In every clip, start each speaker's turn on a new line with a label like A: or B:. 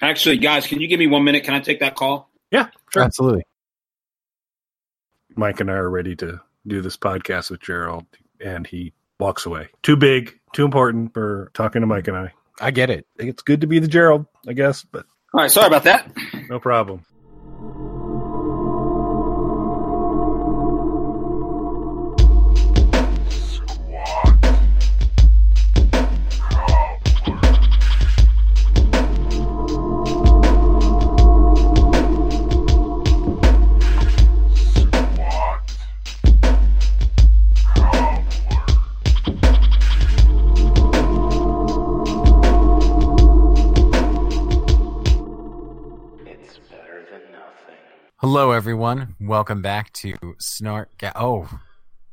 A: Actually, guys, can you give me one minute? Can I take that call?
B: Yeah, sure.
C: Absolutely.
B: Mike and I are ready to do this podcast with Gerald, and he walks away. Too big, too important for talking to Mike and I. I get it. It's good to be the Gerald, I guess, but
A: All right, sorry about that.
B: no problem.
C: Hello, everyone. Welcome back to Snark. Ga- oh,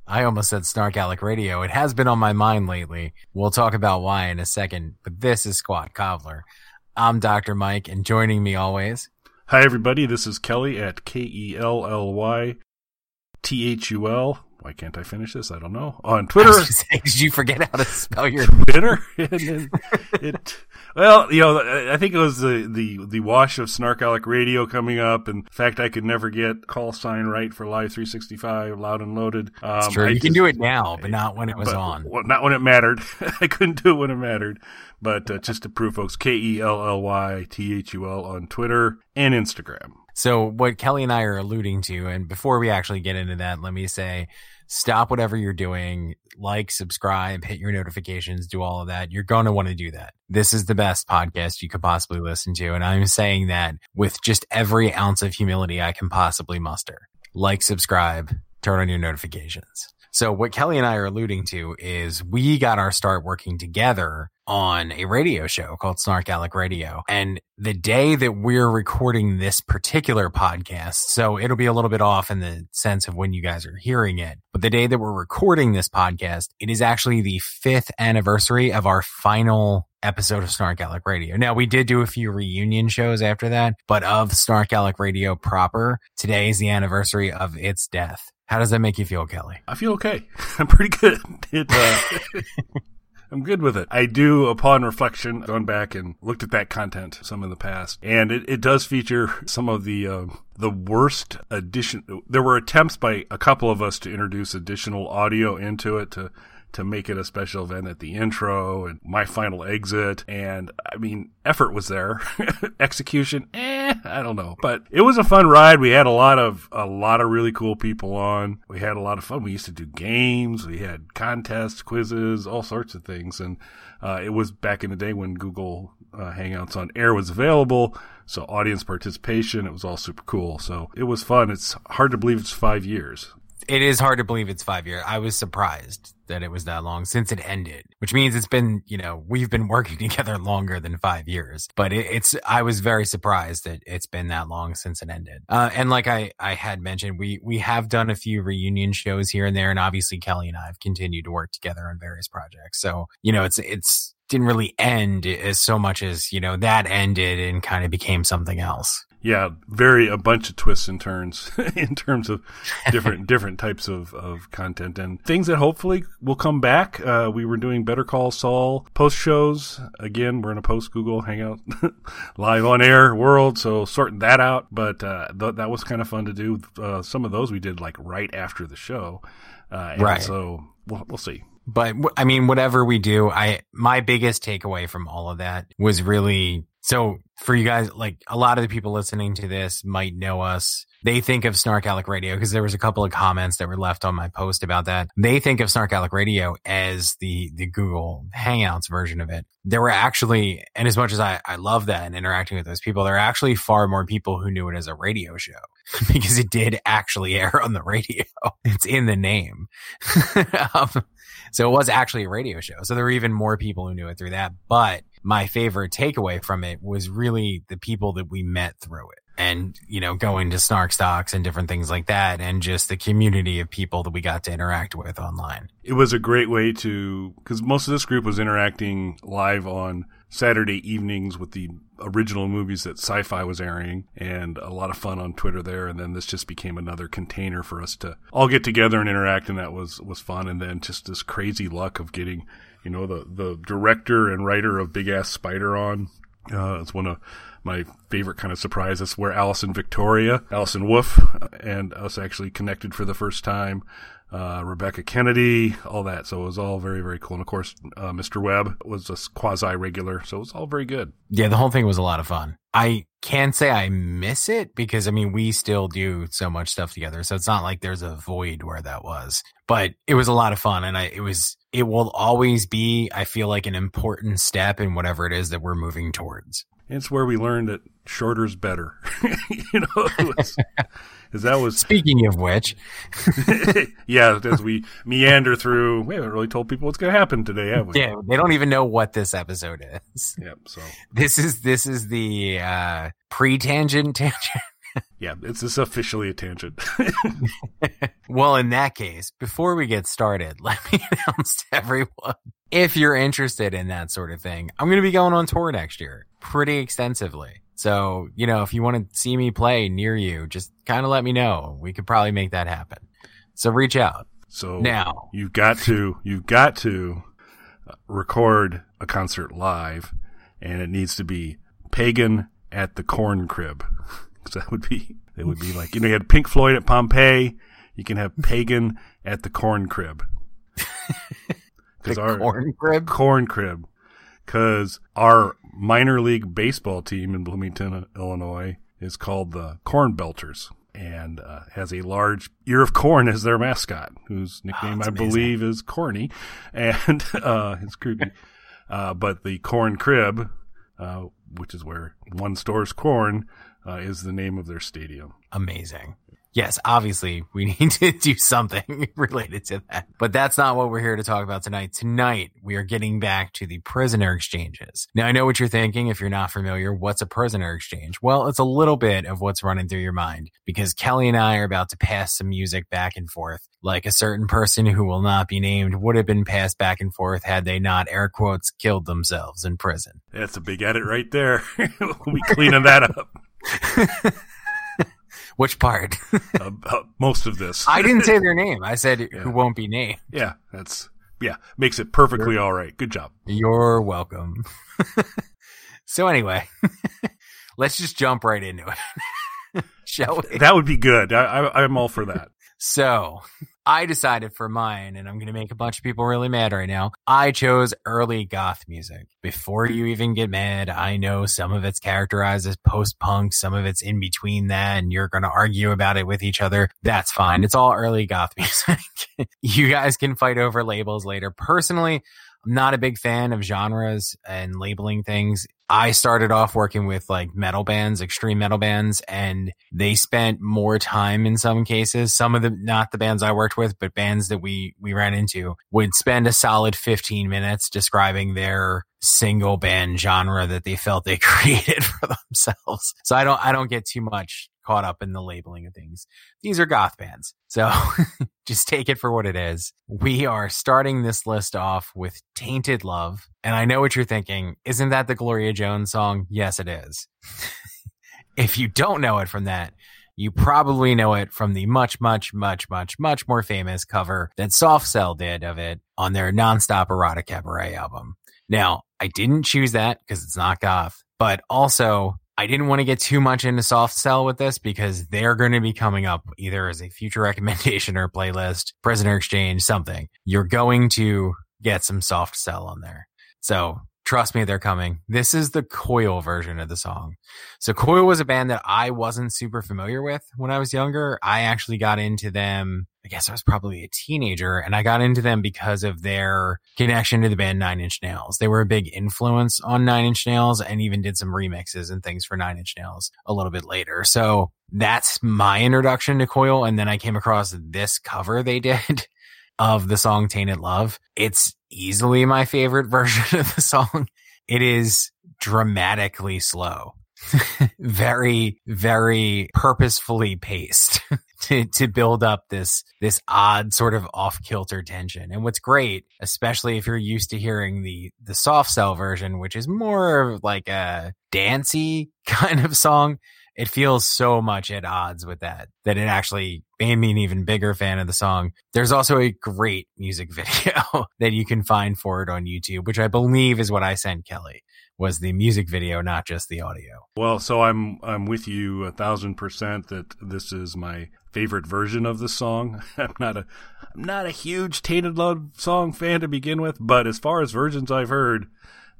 C: I almost said Snark Alec Radio. It has been on my mind lately. We'll talk about why in a second, but this is Squat Cobbler. I'm Dr. Mike, and joining me always,
B: Hi, everybody. This is Kelly at K E L L Y T H U L. Why can't I finish this? I don't know. On Twitter.
C: say, did you forget how to spell your?
B: Twitter. it, well, you know, I- think it was the, the, the wash of Snark Alec Radio coming up, and the fact I could never get call sign right for Live 365, loud and loaded. Um,
C: true.
B: I
C: you can do it now, but not when it was
B: but-
C: on.
B: Well, not when it mattered. I couldn't do it when it mattered. But uh, just to prove, folks, K E L L Y T H U L on Twitter and Instagram.
C: So what Kelly and I are alluding to, and before we actually get into that, let me say, stop whatever you're doing, like, subscribe, hit your notifications, do all of that. You're going to want to do that. This is the best podcast you could possibly listen to. And I'm saying that with just every ounce of humility I can possibly muster. Like, subscribe, turn on your notifications. So what Kelly and I are alluding to is we got our start working together on a radio show called Snark Alec Radio. And the day that we're recording this particular podcast, so it'll be a little bit off in the sense of when you guys are hearing it, but the day that we're recording this podcast, it is actually the fifth anniversary of our final episode of Snark Alec Radio. Now we did do a few reunion shows after that, but of Snark Alec Radio proper, today is the anniversary of its death. How does that make you feel, Kelly?
B: I feel okay. I'm pretty good. It, uh, I'm good with it. I do, upon reflection, gone back and looked at that content some in the past, and it, it does feature some of the um, the worst addition. There were attempts by a couple of us to introduce additional audio into it to to make it a special event at the intro and my final exit. And I mean, effort was there. Execution, eh, I don't know. But it was a fun ride. We had a lot of, a lot of really cool people on. We had a lot of fun. We used to do games. We had contests, quizzes, all sorts of things. And, uh, it was back in the day when Google uh, Hangouts on air was available. So audience participation, it was all super cool. So it was fun. It's hard to believe it's five years.
C: It is hard to believe it's five years. I was surprised that it was that long since it ended, which means it's been, you know, we've been working together longer than five years, but it, it's, I was very surprised that it's been that long since it ended. Uh, and like I, I had mentioned, we, we have done a few reunion shows here and there. And obviously Kelly and I have continued to work together on various projects. So, you know, it's, it's, didn't really end as so much as, you know, that ended and kind of became something else.
B: Yeah, very a bunch of twists and turns in terms of different different types of, of content and things that hopefully will come back. Uh, we were doing Better Call Saul post shows. Again, we're in a post Google Hangout live on air world, so sorting that out. But uh, th- that was kind of fun to do. Uh, some of those we did like right after the show, uh, and
C: Right.
B: So we'll, we'll see.
C: but I mean, whatever we do, I my biggest takeaway from all of that was really so for you guys. Like a lot of the people listening to this might know us. They think of Snark Alec Radio because there was a couple of comments that were left on my post about that. They think of Snark Alec Radio as the the Google Hangouts version of it. There were actually, and as much as I I love that and interacting with those people, there are actually far more people who knew it as a radio show because it did actually air on the radio. It's in the name. um, so it was actually a radio show. So there were even more people who knew it through that. But my favorite takeaway from it was really the people that we met through it. And, you know, going to Snark Stocks and different things like that, and just the community of people that we got to interact with online.
B: It was a great way to, because most of this group was interacting live on Saturday evenings with the original movies that Syfy was airing and a lot of fun on Twitter there. And then this just became another container for us to all get together and interact. And that was, was fun. And then just this crazy luck of getting, you know, the, the director and writer of Big Ass Spider on Uh, it's one of my favorite kind of surprises where Alison Victoria, Allison Wolf, and us actually connected for the first time. Uh, Rebecca Kennedy, all that. So it was all very, very cool. And of course, uh, Mr. Webb was a quasi regular. So it was all very good.
C: Yeah, the whole thing was a lot of fun. I can't say I miss it because I mean, we still do so much stuff together. So it's not like there's a void where that was, but it was a lot of fun. And I, it was, it will always be, I feel like an important step in whatever it is that we're moving towards.
B: It's where we learned that shorter's better. you know, because that was.
C: Speaking of which,
B: yeah, as we meander through, we haven't really told people what's going to happen today, have we?
C: Yeah, they don't even know what this episode is.
B: Yep. So
C: this is this is the uh, pre-tangent tangent.
B: yeah, it's this officially a tangent.
C: well, in that case, before we get started, let me announce to everyone if you're interested in that sort of thing, I'm going to be going on tour next year pretty extensively. So, you know, if you want to see me play near you, just kind of let me know. We could probably make that happen. So reach out.
B: So
C: now
B: you've got to, you've got to uh, record a concert live and it needs to be pagan at the corn crib. so that would be, it would be like, you know, you had Pink Floyd at Pompeii. You can have pagan at the corn crib.
C: the our corn crib,
B: corn crib, because our minor league baseball team in Bloomington, Illinois, is called the Corn Belters and uh, has a large ear of corn as their mascot, whose nickname oh, I amazing. believe is Corny, and uh, it's creepy. Uh, but the Corn Crib, uh, which is where one stores corn, uh, is the name of their stadium.
C: Amazing yes, obviously we need to do something related to that. But that's not what we're here to talk about tonight. Tonight, we are getting back to the prisoner exchanges. Now, I know what you're thinking. If you're not familiar, what's a prisoner exchange? Well, it's a little bit of what's running through your mind because Kelly and I are about to pass some music back and forth. Like a certain person who will not be named would have been passed back and forth had they not, air quotes, killed themselves in prison.
B: That's a big edit right there. we'll be cleaning that up.
C: Which part?
B: uh, uh, most of this.
C: I didn't say their name. I said yeah. who won't be named.
B: Yeah, that's yeah, makes it perfectly You're, all right. Good job.
C: You're welcome. so anyway, let's just jump right into it. Shall we?
B: That would be good. I, I, I'm all for that.
C: So I decided for mine, and I'm going to make a bunch of people really mad right now. I chose early goth music. Before you even get mad, I know some of it's characterized as post punk, some of it's in between that, and you're going to argue about it with each other. That's fine. It's all early goth music. you guys can fight over labels later. Personally, I'm not a big fan of genres and labeling things. I started off working with like metal bands, extreme metal bands, and they spent more time in some cases. Some of the, not the bands I worked with, but bands that we, we ran into would spend a solid 15 minutes describing their single band genre that they felt they created for themselves. So I don't, I don't get too much caught up in the labeling of things. These are goth bands. So just take it for what it is. We are starting this list off with Tainted Love. And I know what you're thinking. Isn't that the Gloria Jones song? Yes, it is. if you don't know it from that, you probably know it from the much, much, much, much, much more famous cover that Soft Cell did of it on their Nonstop Erotic Cabaret album. Now, I didn't choose that because it's not goth, but also I didn't want to get too much into soft cell with this because they're going to be coming up either as a future recommendation or playlist, prisoner exchange, something. You're going to get some soft cell on there. So Trust me, they're coming. This is the Coil version of the song. So Coil was a band that I wasn't super familiar with when I was younger. I actually got into them. I guess I was probably a teenager and I got into them because of their connection to the band Nine Inch Nails. They were a big influence on Nine Inch Nails and even did some remixes and things for Nine Inch Nails a little bit later. So that's my introduction to Coil. And then I came across this cover they did of the song Tainted Love. It's easily my favorite version of the song. It is dramatically slow. very, very purposefully paced to, to build up this, this odd sort of off kilter tension. And what's great, especially if you're used to hearing the, the soft cell version, which is more like a dancey kind of song, it feels so much at odds with that that it actually made me an even bigger fan of the song. There's also a great music video that you can find for it on YouTube, which I believe is what I sent Kelly was the music video, not just the audio.
B: Well, so I'm I'm with you a thousand percent that this is my favorite version of the song. I'm not a I'm not a huge Tainted Love song fan to begin with, but as far as versions I've heard,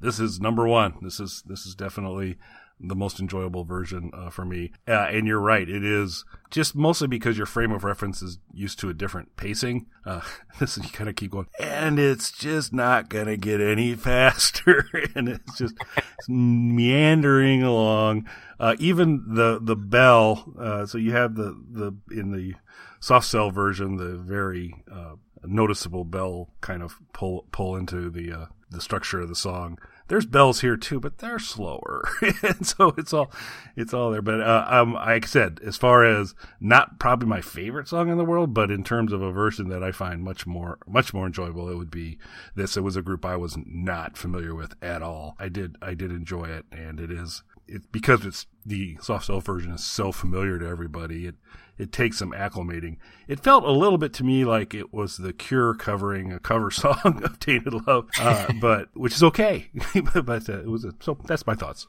B: this is number one. This is this is definitely the most enjoyable version uh, for me. Uh, and you're right, it is just mostly because your frame of reference is used to a different pacing. Uh, this you kind of keep going, and it's just not gonna get any faster, and it's just it's meandering along. Uh, even the the bell, uh, so you have the the in the soft cell version, the very uh, noticeable bell kind of pull pull into the the structure of the song there's bells here too, but they're slower, and so it's all it's all there. But uh, um, like I said, as far as not probably my favorite song in the world, but in terms of a version that I find much more much more enjoyable, it would be this. It was a group I was not familiar with at all. I did I did enjoy it, and it is it because it's the soft cell version is so familiar to everybody. It it takes some acclimating. It felt a little bit to me like it was the Cure covering a cover song of Tainted Love, uh, but which is okay. but uh, it was a, so. That's my thoughts.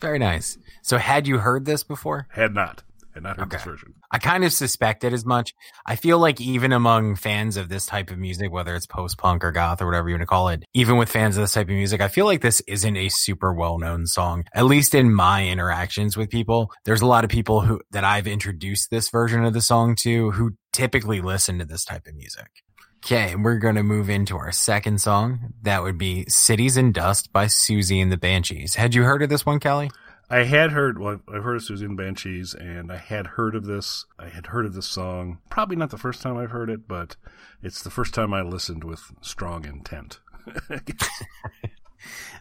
C: Very nice. So, had you heard this before?
B: Had not and not heard okay. this version.
C: I kind of suspected as much. I feel like even among fans of this type of music, whether it's post punk or goth or whatever you want to call it, even with fans of this type of music, I feel like this isn't a super well known song. At least in my interactions with people, there's a lot of people who that I've introduced this version of the song to who typically listen to this type of music. Okay, we're going to move into our second song. That would be Cities in Dust by Siouxsie and the Banshees. Had you heard of this one, Kelly?
B: I had heard, well, I've heard of and Banshees, and I had heard of this. I had heard of this song. Probably not the first time I've heard it, but it's the first time I listened with strong intent.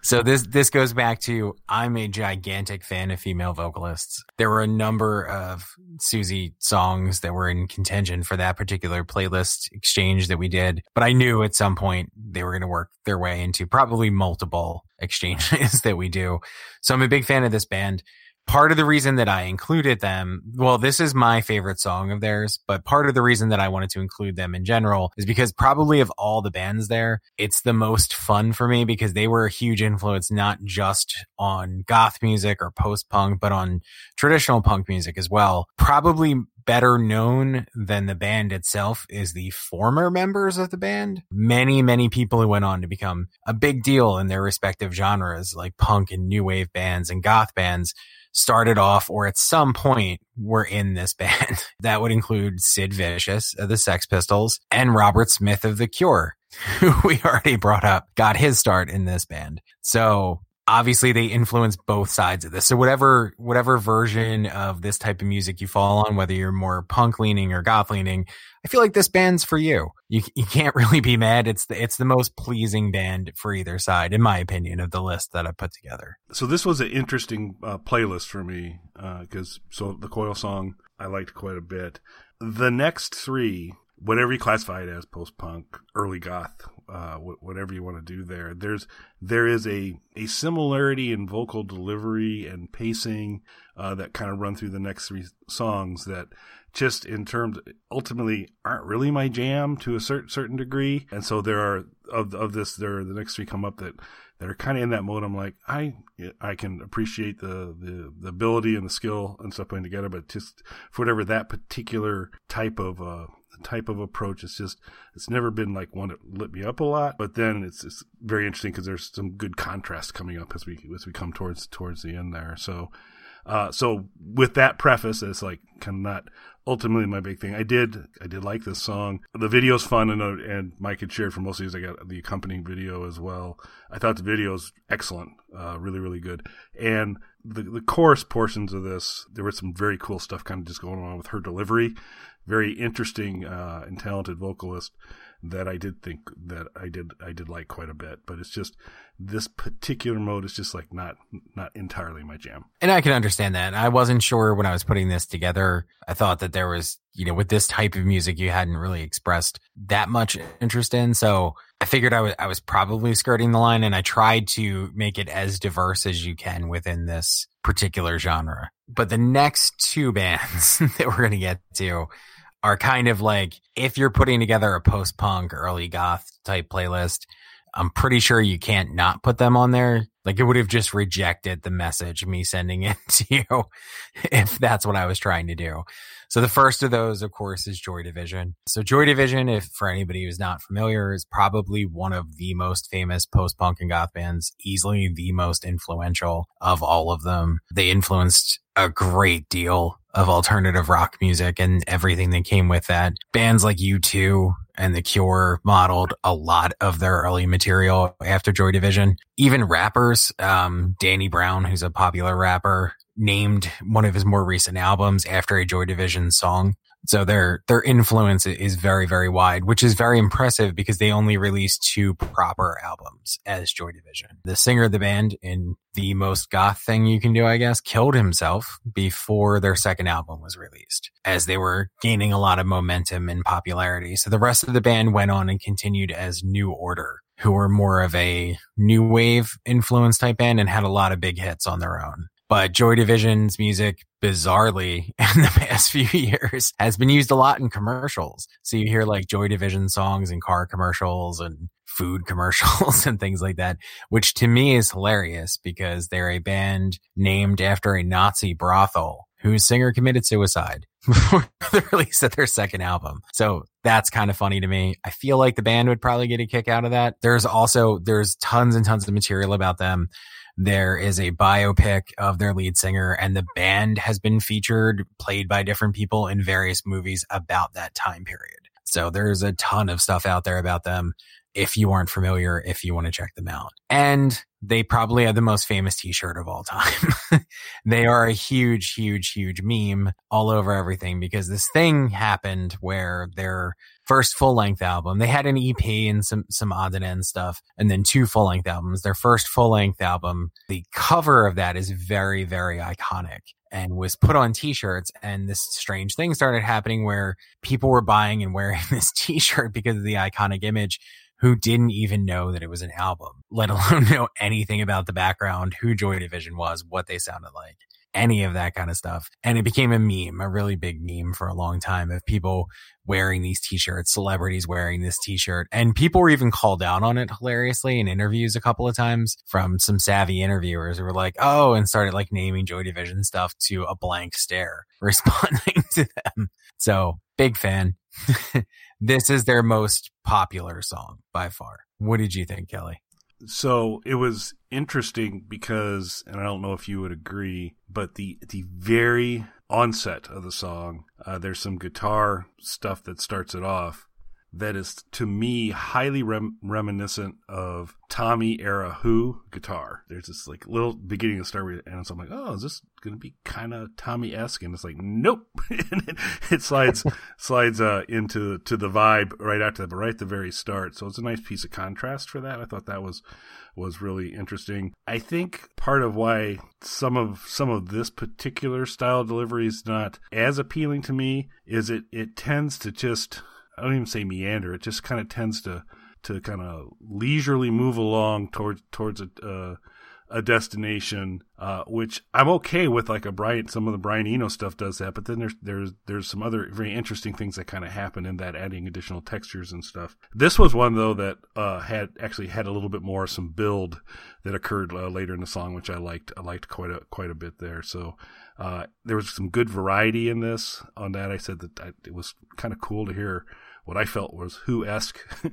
C: So this this goes back to I'm a gigantic fan of female vocalists. There were a number of Siouxsie songs that were in contention for that particular playlist exchange that we did, but I knew at some point they were going to work their way into probably multiple exchanges that we do. So I'm a big fan of this band part of the reason that I included them, well, this is my favorite song of theirs, but part of the reason that I wanted to include them in general is because probably of all the bands there, it's the most fun for me because they were a huge influence, not just on goth music or post punk, but on traditional punk music as well. Probably better known than the band itself is the former members of the band. Many, many people who went on to become a big deal in their respective genres, like punk and new wave bands and goth bands started off or at some point were in this band. that would include Sid Vicious of the Sex Pistols and Robert Smith of The Cure, who we already brought up, got his start in this band. So obviously they influence both sides of this. So whatever whatever version of this type of music you fall on, whether you're more punk leaning or goth leaning, I feel like this band's for you. You you can't really be mad. It's the it's the most pleasing band for either side, in my opinion, of the list that I put together.
B: So this was an interesting uh, playlist for me because uh, so the Coil song I liked quite a bit. The next three whatever you classify it as post punk, early goth, uh, whatever you want to do there. There's there is a a similarity in vocal delivery and pacing uh, that kind of run through the next three songs that just in terms ultimately aren't really my jam to a certain certain degree. And so there are of of this there the next three come up that that are kind of in that mode. I'm like I I can appreciate the the, the ability and the skill and stuff putting together, but just for whatever that particular type of uh, type of approach. It's just it's never been like one that lit me up a lot. But then it's, it's very interesting because there's some good contrast coming up as we as we come towards towards the end there. So. Uh, so with that preface, it's like kind of not ultimately my big thing. I did, I did like this song. The video's fun and, uh, and Mike had shared for most of these. I got the accompanying video as well. I thought the video's excellent, uh, really, really good. And the, the chorus portions of this, there was some very cool stuff kind of just going on with her delivery very interesting uh, and talented vocalist that I did think that I did I did like quite a bit. But it's just this particular mode is just like not not entirely my jam.
C: And I can understand that. I wasn't sure when I was putting this together. I thought that there was you know with this type of music you hadn't really expressed that much interest in. So I figured I was I was probably skirting the line, and I tried to make it as diverse as you can within this particular genre. But the next two bands that we're to get to are kind of like if you're putting together a post punk early goth type playlist, I'm pretty sure you can't not put them on there. Like it would have just rejected the message me sending it to you if that's what I was trying to do. So the first of those, of course, is Joy Division. So Joy Division, if for anybody who's not familiar, is probably one of the most famous post-punk and goth bands, easily the most influential of all of them. They influenced a great deal of alternative rock music and everything that came with that. Bands like U2 and The Cure modeled a lot of their early material after Joy Division. Even rappers, um, Danny Brown, who's a popular rapper, named one of his more recent albums after a Joy Division song. So their their influence is very very wide, which is very impressive because they only released two proper albums as Joy Division. The singer of the band, in the most goth thing you can do, I guess, killed himself before their second album was released, as they were gaining a lot of momentum and popularity. So the rest of the band went on and continued as New Order, who were more of a new wave influence type band and had a lot of big hits on their own. But Joy Division's music, bizarrely, in the past few years, has been used a lot in commercials. So you hear like Joy Division songs in car commercials and food commercials and things like that, which to me is hilarious because they're a band named after a Nazi brothel whose singer committed suicide before the release of their second album. So that's kind of funny to me. I feel like the band would probably get a kick out of that. There's also, there's tons and tons of material about them there is a biopic of their lead singer and the band has been featured, played by different people in various movies about that time period. So there's a ton of stuff out there about them if you aren't familiar, if you want to check them out. And they probably have the most famous t-shirt of all time. they are a huge, huge, huge meme all over everything because this thing happened where their first full length album, they had an EP and some, some odd and end stuff and then two full length albums. Their first full length album, the cover of that is very, very iconic and was put on t-shirts and this strange thing started happening where people were buying and wearing this t-shirt because of the iconic image who didn't even know that it was an album, let alone know anything about the background, who Joy Division was, what they sounded like, any of that kind of stuff. And it became a meme, a really big meme for a long time of people wearing these t-shirts, celebrities wearing this t-shirt. And people were even called out on it hilariously in interviews a couple of times from some savvy interviewers who were like, Oh, and started like naming Joy Division stuff to a blank stare responding to them. So big fan. this is their most popular song by far. What did you think, Kelly?
B: So it was interesting because, and I don't know if you would agree, but the the very onset of the song, uh, there's some guitar stuff that starts it off, that is to me highly rem- reminiscent of Tommy era Who guitar. There's this like little beginning of the start and so I'm like, oh, is this going to be kind of Tommy esque? And it's like, nope. and it, it slides slides uh, into to the vibe right after that, but right at the very start. So it's a nice piece of contrast for that. I thought that was was really interesting. I think part of why some of some of this particular style delivery is not as appealing to me is it it tends to just I don't even say meander. It just kind of tends to to kind of leisurely move along towards towards a uh, a destination, uh, which I'm okay with. Like a Brian, some of the Brian Eno stuff does that, but then there's there's there's some other very interesting things that kind of happen in that, adding additional textures and stuff. This was one though that uh, had actually had a little bit more some build that occurred uh, later in the song, which I liked. I liked quite a quite a bit there. So uh, there was some good variety in this. On that, I said that I, it was kind of cool to hear what I felt was Who esque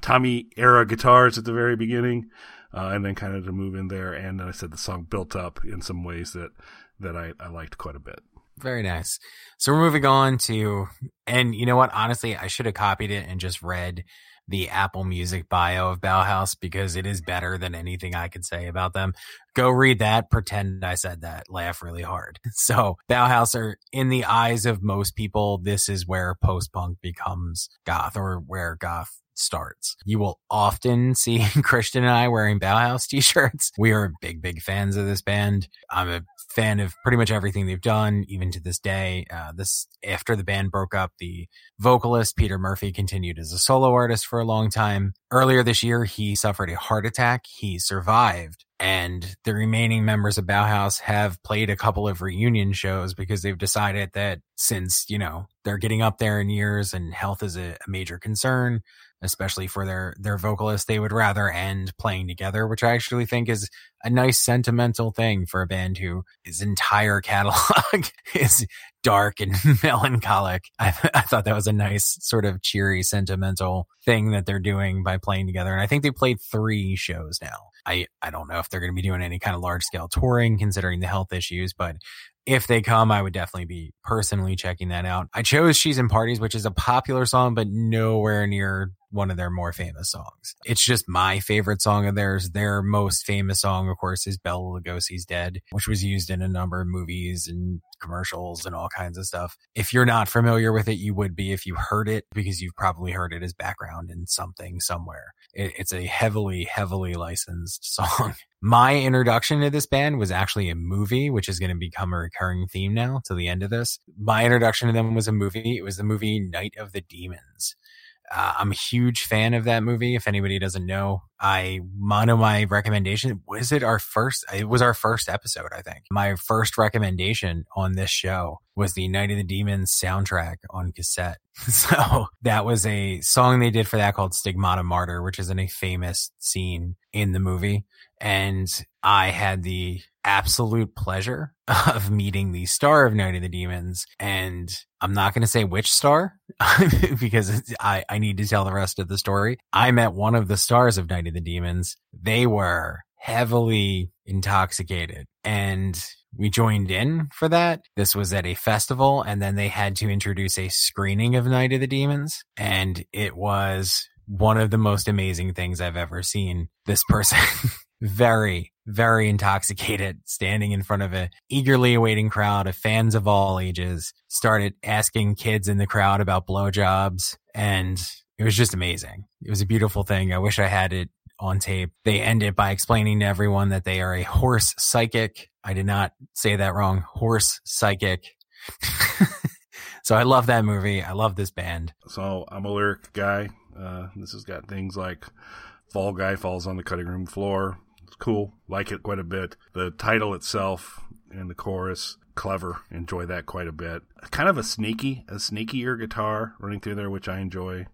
B: Tommy era guitars at the very beginning, uh, and then kind of to move in there. And then I said the song built up in some ways that that I, I liked quite a bit.
C: Very nice. So we're moving on to, and you know what? Honestly, I should have copied it and just read the Apple Music bio of Bauhaus because it is better than anything I could say about them. Go read that, pretend I said that, laugh really hard. So Bauhaus are in the eyes of most people, this is where post punk becomes goth or where goth starts. You will often see Christian and I wearing Bauhaus t-shirts. We are big, big fans of this band. I'm a fan of pretty much everything they've done, even to this day. Uh, this after the band broke up, the vocalist Peter Murphy continued as a solo artist for a long time. Earlier this year, he suffered a heart attack. He survived and the remaining members of Bauhaus have played a couple of reunion shows because they've decided that since, you know, they're getting up there in years and health is a, a major concern, especially for their their vocalists, they would rather end playing together, which I actually think is a nice sentimental thing for a band who his entire catalog is dark and melancholic. I, I thought that was a nice sort of cheery, sentimental thing that they're doing by playing together. And I think they played three shows now. I, I don't know if they're going to be doing any kind of large scale touring considering the health issues, but if they come, I would definitely be personally checking that out. I chose She's in Parties, which is a popular song, but nowhere near one of their more famous songs. It's just my favorite song of theirs. Their most famous song, of course, is Bela Lugosi's Dead, which was used in a number of movies and commercials and all kinds of stuff. If you're not familiar with it, you would be if you heard it because you've probably heard it as background in something somewhere. It, it's a heavily, heavily licensed song. My introduction to this band was actually a movie, which is going to become a recurring theme now to the end of this. My introduction to them was a movie. It was the movie Night of the Demons. Uh, I'm a huge fan of that movie. If anybody doesn't know, I one of my recommendation was it our first. It was our first episode, I think. My first recommendation on this show was the Night of the Demons soundtrack on cassette. So that was a song they did for that called Stigmata Martyr, which is in a famous scene in the movie. And I had the absolute pleasure of meeting the star of Night of the Demons. And I'm not going to say which star because I, I need to tell the rest of the story. I met one of the stars of Night of the Demons. They were heavily intoxicated and we joined in for that. This was at a festival and then they had to introduce a screening of Night of the Demons and it was one of the most amazing things I've ever seen. This person very, very intoxicated, standing in front of a eagerly awaiting crowd of fans of all ages, started asking kids in the crowd about blowjobs. And it was just amazing. It was a beautiful thing. I wish I had it on tape. They end it by explaining to everyone that they are a horse psychic. I did not say that wrong. Horse psychic. so I love that movie. I love this band.
B: So I'm a lyric guy. Uh, this has got things like Fall Guy falls on the cutting room floor It's cool. Like it quite a bit. The title itself and the chorus, clever. Enjoy that quite a bit. Kind of a sneaky, a sneakier guitar running through there, which I enjoy.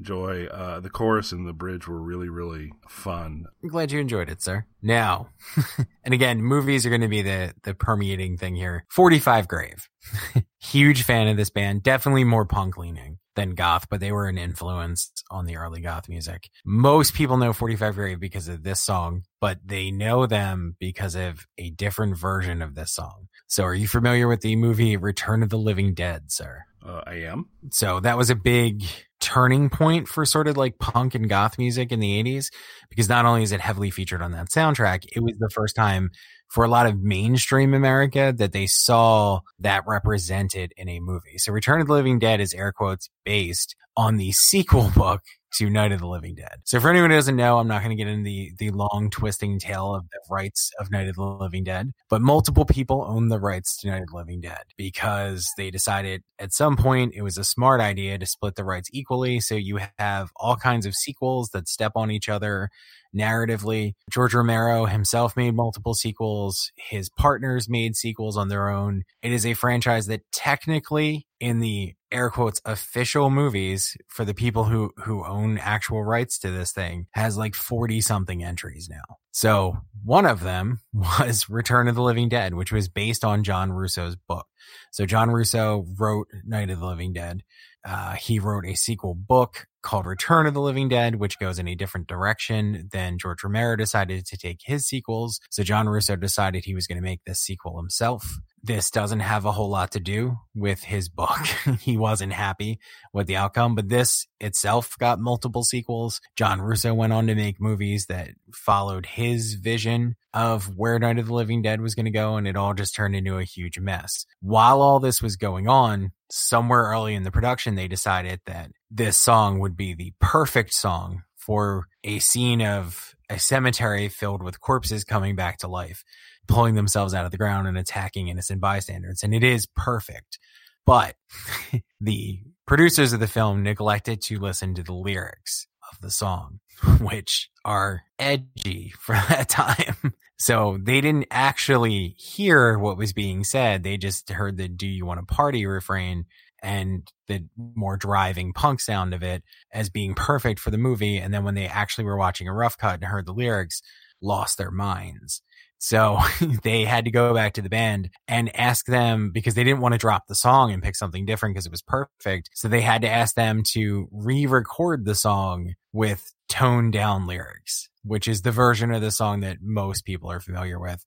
B: Enjoy. Uh, the chorus and the bridge were really, really fun.
C: I'm glad you enjoyed it, sir. Now, and again, movies are going to be the the permeating thing here. Forty Five Grave. Huge fan of this band. Definitely more punk leaning than goth, but they were an influence on the early goth music. Most people know 45 Grave because of this song, but they know them because of a different version of this song. So are you familiar with the movie Return of the Living Dead, sir?
B: Uh, I am.
C: So that was a big turning point for sort of like punk and goth music in the 80s because not only is it heavily featured on that soundtrack, it was the first time for a lot of mainstream America that they saw that represented in a movie. So Return of the Living Dead is air quotes based on the sequel book to Night of the Living Dead. So for anyone who doesn't know, I'm not going to get into the, the long twisting tale of the rights of Night of the Living Dead, but multiple people own the rights to Night of the Living Dead because they decided at some point it was a smart idea to split the rights equally. So you have all kinds of sequels that step on each other narratively. George Romero himself made multiple sequels. His partners made sequels on their own. It is a franchise that technically in the air quotes official movies for the people who who own actual rights to this thing has like 40 something entries now. So, one of them was Return of the Living Dead, which was based on John Russo's book. So John Russo wrote Night of the Living Dead. Uh, he wrote a sequel book called Return of the Living Dead, which goes in a different direction than George Romero decided to take his sequels. So John Russo decided he was going to make this sequel himself. This doesn't have a whole lot to do with his book. he wasn't happy with the outcome, but this itself got multiple sequels. John Russo went on to make movies that followed his vision of where Night of the Living Dead was going to go, and it all just turned into a huge mess. While all this was going on, somewhere early in the production, they decided that this song would be the perfect song for a scene of a cemetery filled with corpses coming back to life pulling themselves out of the ground and attacking innocent bystanders. And it is perfect. But the producers of the film neglected to listen to the lyrics of the song, which are edgy for that time. So they didn't actually hear what was being said. They just heard the do you want to party refrain and the more driving punk sound of it as being perfect for the movie. And then when they actually were watching a rough cut and heard the lyrics, lost their minds. So they had to go back to the band and ask them because they didn't want to drop the song and pick something different because it was perfect. So they had to ask them to re-record the song with toned down lyrics, which is the version of the song that most people are familiar with,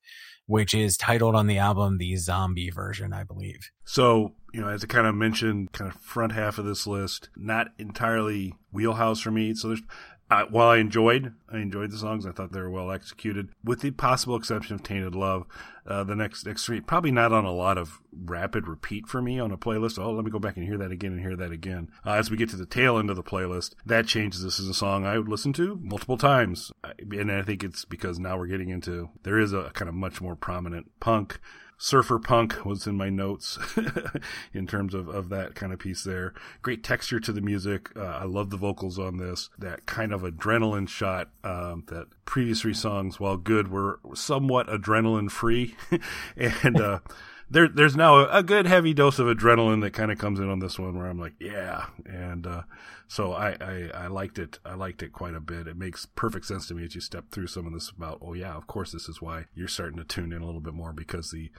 C: which is titled on the album the zombie version, I believe.
B: So, you know, as I kind of mentioned, kind of front half of this list, not entirely wheelhouse for me. So there's while I enjoyed, I enjoyed the songs. I thought they were well executed, with the possible exception of "Tainted Love." Uh, the next next three probably not on a lot of rapid repeat for me on a playlist. Oh, let me go back and hear that again and hear that again. Uh, as we get to the tail end of the playlist, that changes. This is a song I would listen to multiple times, and I think it's because now we're getting into there is a kind of much more prominent punk surfer punk was in my notes in terms of, of that kind of piece there. Great texture to the music. Uh, I love the vocals on this. That kind of adrenaline shot um, that previous three songs, while good, were somewhat adrenaline free. and uh, there, there's now a, good heavy dose of adrenaline that kind of comes in on this one where I'm like, yeah. And uh, so I, I, I liked it. I liked it quite a bit. It makes perfect sense to me as you step through some of this about, oh yeah, of course this is why you're starting to tune in a little bit more because the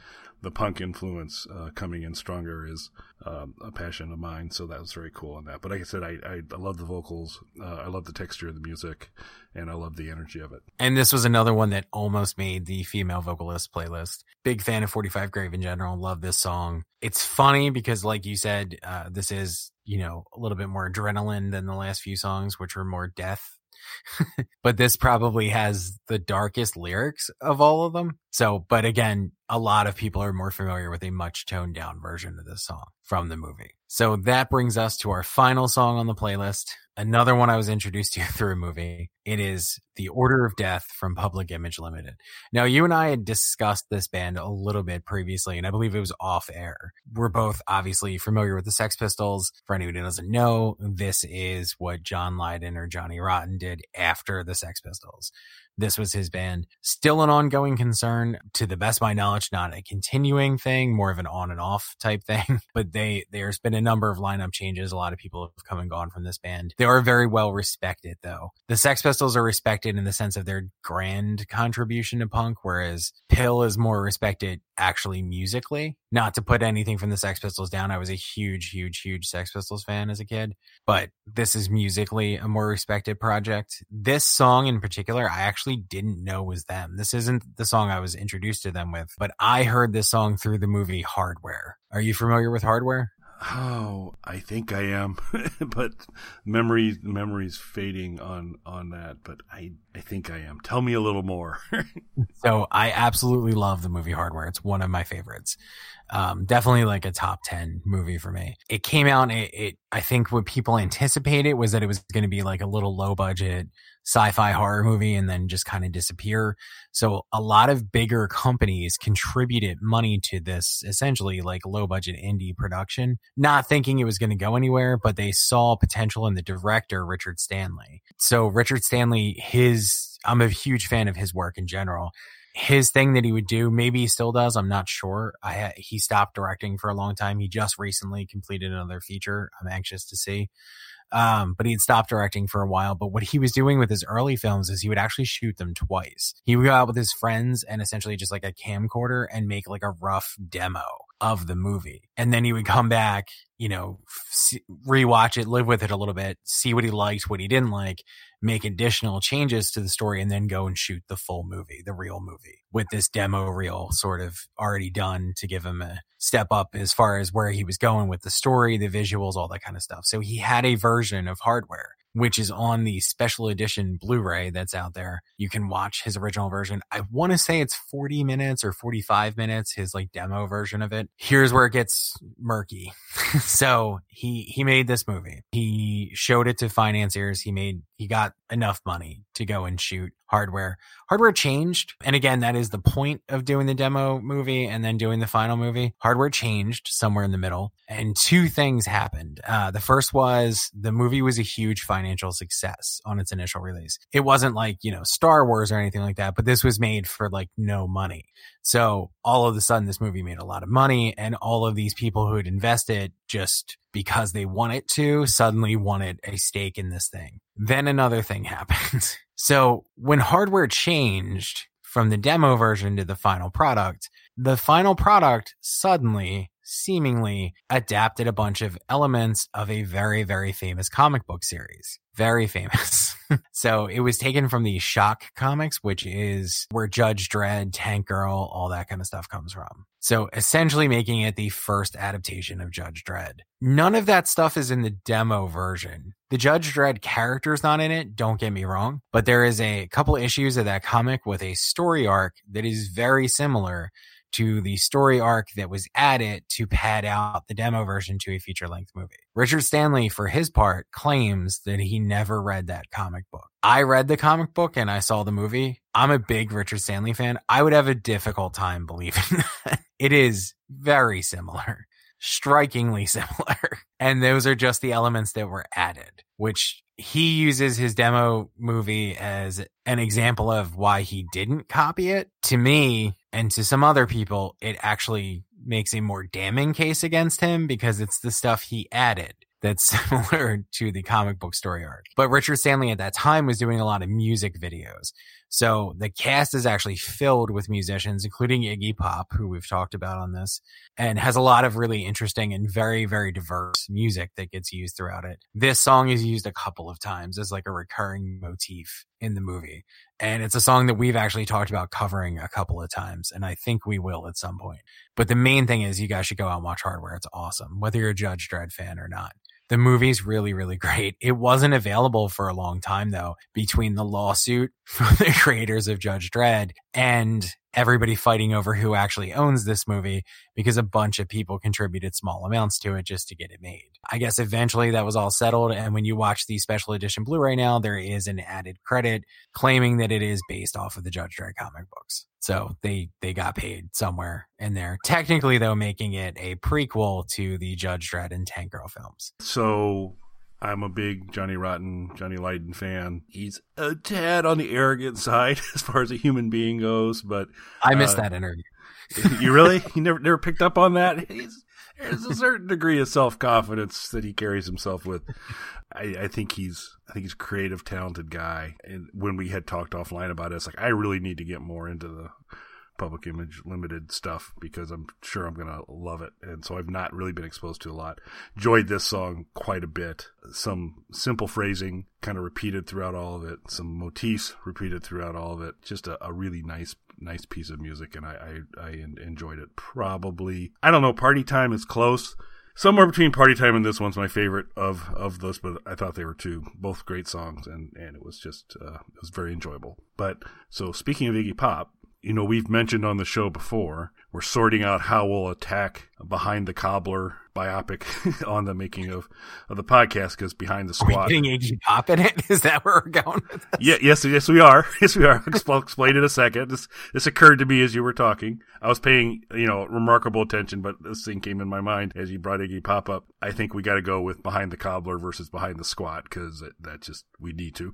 B: the punk influence uh, coming in stronger is um, a passion of mine. So that was very cool on that. But like I said, I, I, I love the vocals. Uh, I love the texture of the music and I love the energy of it.
C: And this was another one that almost made the female vocalist playlist. Big fan of 45 Grave in general. Love this song. It's funny because like you said, uh, this is you know, a little bit more adrenaline than the last few songs, which were more death. but this probably has the darkest lyrics of all of them. So, but again, a lot of people are more familiar with a much toned down version of this song from the movie. So that brings us to our final song on the playlist. Another one I was introduced to through a movie. It is The Order of Death from Public Image Limited. Now, you and I had discussed this band a little bit previously, and I believe it was off air. We're both obviously familiar with the Sex Pistols. For anyone who doesn't know, this is what John Lydon or Johnny Rotten did after the Sex Pistols. This was his band. Still an ongoing concern to the best of my knowledge, not a continuing thing, more of an on and off type thing. But they, there's been a number of lineup changes. A lot of people have come and gone from this band. They are very well respected though. The Sex Pistols are respected in the sense of their grand contribution to punk, whereas PiL is more respected actually musically. Not to put anything from the Sex Pistols down. I was a huge, huge, huge Sex Pistols fan as a kid, but this is musically a more respected project. This song in particular, I actually didn't know was them. This isn't the song I was introduced to them with, but I heard this song through the movie Hardware. Are you familiar with Hardware?
B: Oh, I think I am, but memories memories fading on on that. But I I think I am. Tell me a little more.
C: so I absolutely love the movie Hardware. It's one of my favorites. Um, definitely like a top 10 movie for me. It came out, it, it, I think what people anticipated was that it was going to be like a little low budget sci-fi horror movie and then just kind of disappear. So a lot of bigger companies contributed money to this essentially like low budget indie production, not thinking it was going to go anywhere, but they saw potential in the director, Richard Stanley. So Richard Stanley, his, I'm a huge fan of his work in general his thing that he would do. Maybe he still does. I'm not sure. I he stopped directing for a long time. He just recently completed another feature. I'm anxious to see. Um, but he had stopped directing for a while. But what he was doing with his early films is he would actually shoot them twice. He would go out with his friends and essentially just like a camcorder and make like a rough demo of the movie. And then he would come back, you know, see, rewatch it, live with it a little bit, see what he liked, what he didn't like, make additional changes to the story, and then go and shoot the full movie, the real movie, with this demo reel sort of already done to give him a step up as far as where he was going with the story, the visuals, all that kind of stuff. So he had a version of hardware which is on the special edition Blu-ray that's out there. You can watch his original version. I want to say it's 40 minutes or 45 minutes, his like demo version of it. Here's where it gets murky. so he, he made this movie. He showed it to financiers. He made, he got enough money to go and shoot hardware. Hardware changed. And again, that is the point of doing the demo movie and then doing the final movie. Hardware changed somewhere in the middle and two things happened. Uh, the first was the movie was a huge financial success on its initial release. It wasn't like, you know, Star Wars or anything like that, but this was made for like no money. So all of a sudden this movie made a lot of money and all of these people who had invested just because they wanted to suddenly wanted a stake in this thing. Then another thing happened. so when hardware changed from the demo version to the final product, the final product suddenly seemingly adapted a bunch of elements of a very, very famous comic book series. Very famous. so it was taken from the Shock comics, which is where Judge Dredd, Tank Girl, all that kind of stuff comes from. So essentially making it the first adaptation of Judge Dredd. None of that stuff is in the demo version. The Judge Dredd character's not in it, don't get me wrong, but there is a couple issues of that comic with a story arc that is very similar to the story arc that was added to pad out the demo version to a feature length movie. Richard Stanley, for his part, claims that he never read that comic book. I read the comic book and I saw the movie. I'm a big Richard Stanley fan. I would have a difficult time believing that. It is very similar, strikingly similar. And those are just the elements that were added, which he uses his demo movie as an example of why he didn't copy it. To me and to some other people, it actually makes a more damning case against him because it's the stuff he added that's similar to the comic book story arc. But Richard Stanley at that time was doing a lot of music videos. So the cast is actually filled with musicians, including Iggy Pop, who we've talked about on this, and has a lot of really interesting and very, very diverse music that gets used throughout it. This song is used a couple of times as like a recurring motif in the movie. And it's a song that we've actually talked about covering a couple of times. And I think we will at some point. But the main thing is you guys should go out and watch Hardware. It's awesome, whether you're a Judge Dredd fan or not. The movie's really, really great. It wasn't available for a long time though, between the lawsuit from the creators of Judge Dredd and everybody fighting over who actually owns this movie because a bunch of people contributed small amounts to it just to get it made. I guess eventually that was all settled. And when you watch the special edition Blu-ray now, there is an added credit claiming that it is based off of the Judge Dredd comic books. So they, they got paid somewhere in there. Technically though, making it a prequel to the Judge Dredd and Tank Girl films.
B: So I'm a big Johnny Rotten, Johnny Lydon fan. He's a tad on the arrogant side as far as a human being goes, but
C: I missed uh, that interview.
B: you really? You never never picked up on that? He's, there's a certain degree of self confidence that he carries himself with. I, I, think he's I think he's a creative, talented guy. And when we had talked offline about it, it's like I really need to get more into the public image limited stuff because I'm sure I'm gonna love it. And so I've not really been exposed to a lot. Enjoyed this song quite a bit. Some simple phrasing kind of repeated throughout all of it. Some motifs repeated throughout all of it. Just a, a really nice nice piece of music, and I, I I enjoyed it. Probably I don't know. Party time is close. Somewhere between Party Time and this one's my favorite of of those, but I thought they were two, both great songs, and and it was just uh, it was very enjoyable. But so speaking of Iggy Pop, you know, we've mentioned on the show before, we're sorting out how we'll attack Behind the Cobbler biopic on the making of, of the podcast because Behind the Squad.
C: Are we getting Iggy Pop in it? Is that where we're going with this?
B: Yeah, yes, yes, we are. Yes, we are. I'll explain in a second. This, this occurred to me as you were talking. I was paying, you know, remarkable attention, but this thing came in my mind as you brought Iggy Pop up. I think we got to go with Behind the Cobbler versus Behind the Squad because that, that just, we need to.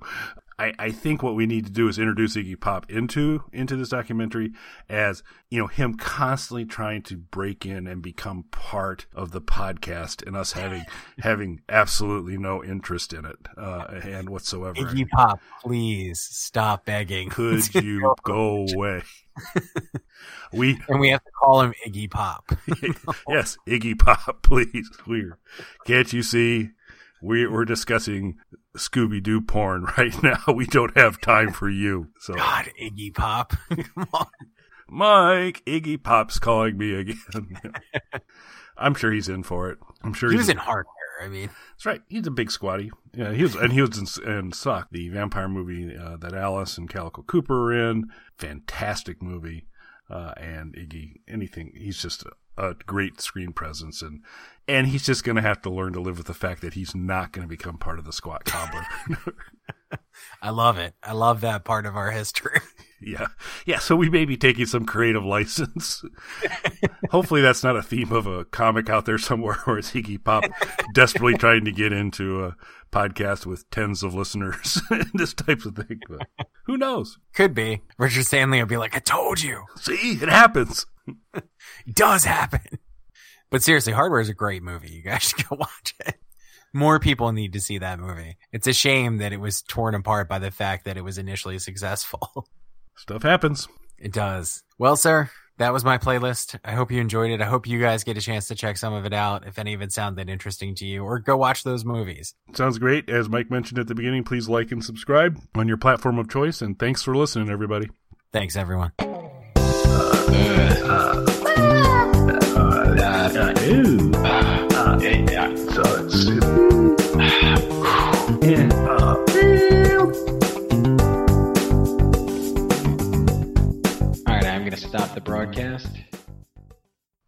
B: I, I think what we need to do is introduce Iggy Pop into into this documentary as you know him constantly trying to break in and become part of the podcast, and us having having absolutely no interest in it uh, and whatsoever.
C: Iggy Pop, please stop begging.
B: Could you go away? we
C: and we have to call him Iggy Pop.
B: yes, Iggy Pop, please. We're can't you see we, we're discussing Scooby Doo porn right now. We don't have time for you. So
C: God, Iggy Pop, come on,
B: Mike. Iggy Pop's calling me again. I'm sure he's in for it. I'm sure he's
C: he was in hardware. I mean,
B: that's right. He's a big squatty. Yeah, he was, and he was in, in Suck, the vampire movie uh, that Alice and Calico Cooper are in. Fantastic movie. Uh, and Iggy, anything. He's just a, a great screen presence, and and he's just going to have to learn to live with the fact that he's not going to become part of the squat cobbler.
C: I love it. I love that part of our history.
B: Yeah. Yeah. So we may be taking some creative license. Hopefully that's not a theme of a comic out there somewhere where it's Iggy Pop desperately trying to get into a podcast with tens of listeners and this type of thing. But who knows?
C: Could be. Richard Stanley will be like, I told you.
B: See, it happens.
C: it does happen. But seriously, Hardware is a great movie. You guys should go watch it. More people need to see that movie. It's a shame that it was torn apart by the fact that it was initially successful.
B: Stuff happens.
C: It does. Well, sir, that was my playlist. I hope you enjoyed it. I hope you guys get a chance to check some of it out if any of it sounded interesting to you, or go watch those movies.
B: Sounds great. As Mike mentioned at the beginning, please like and subscribe on your platform of choice. And thanks for listening, everybody.
C: Thanks, everyone. Ah.
D: All right, I'm going to stop the broadcast.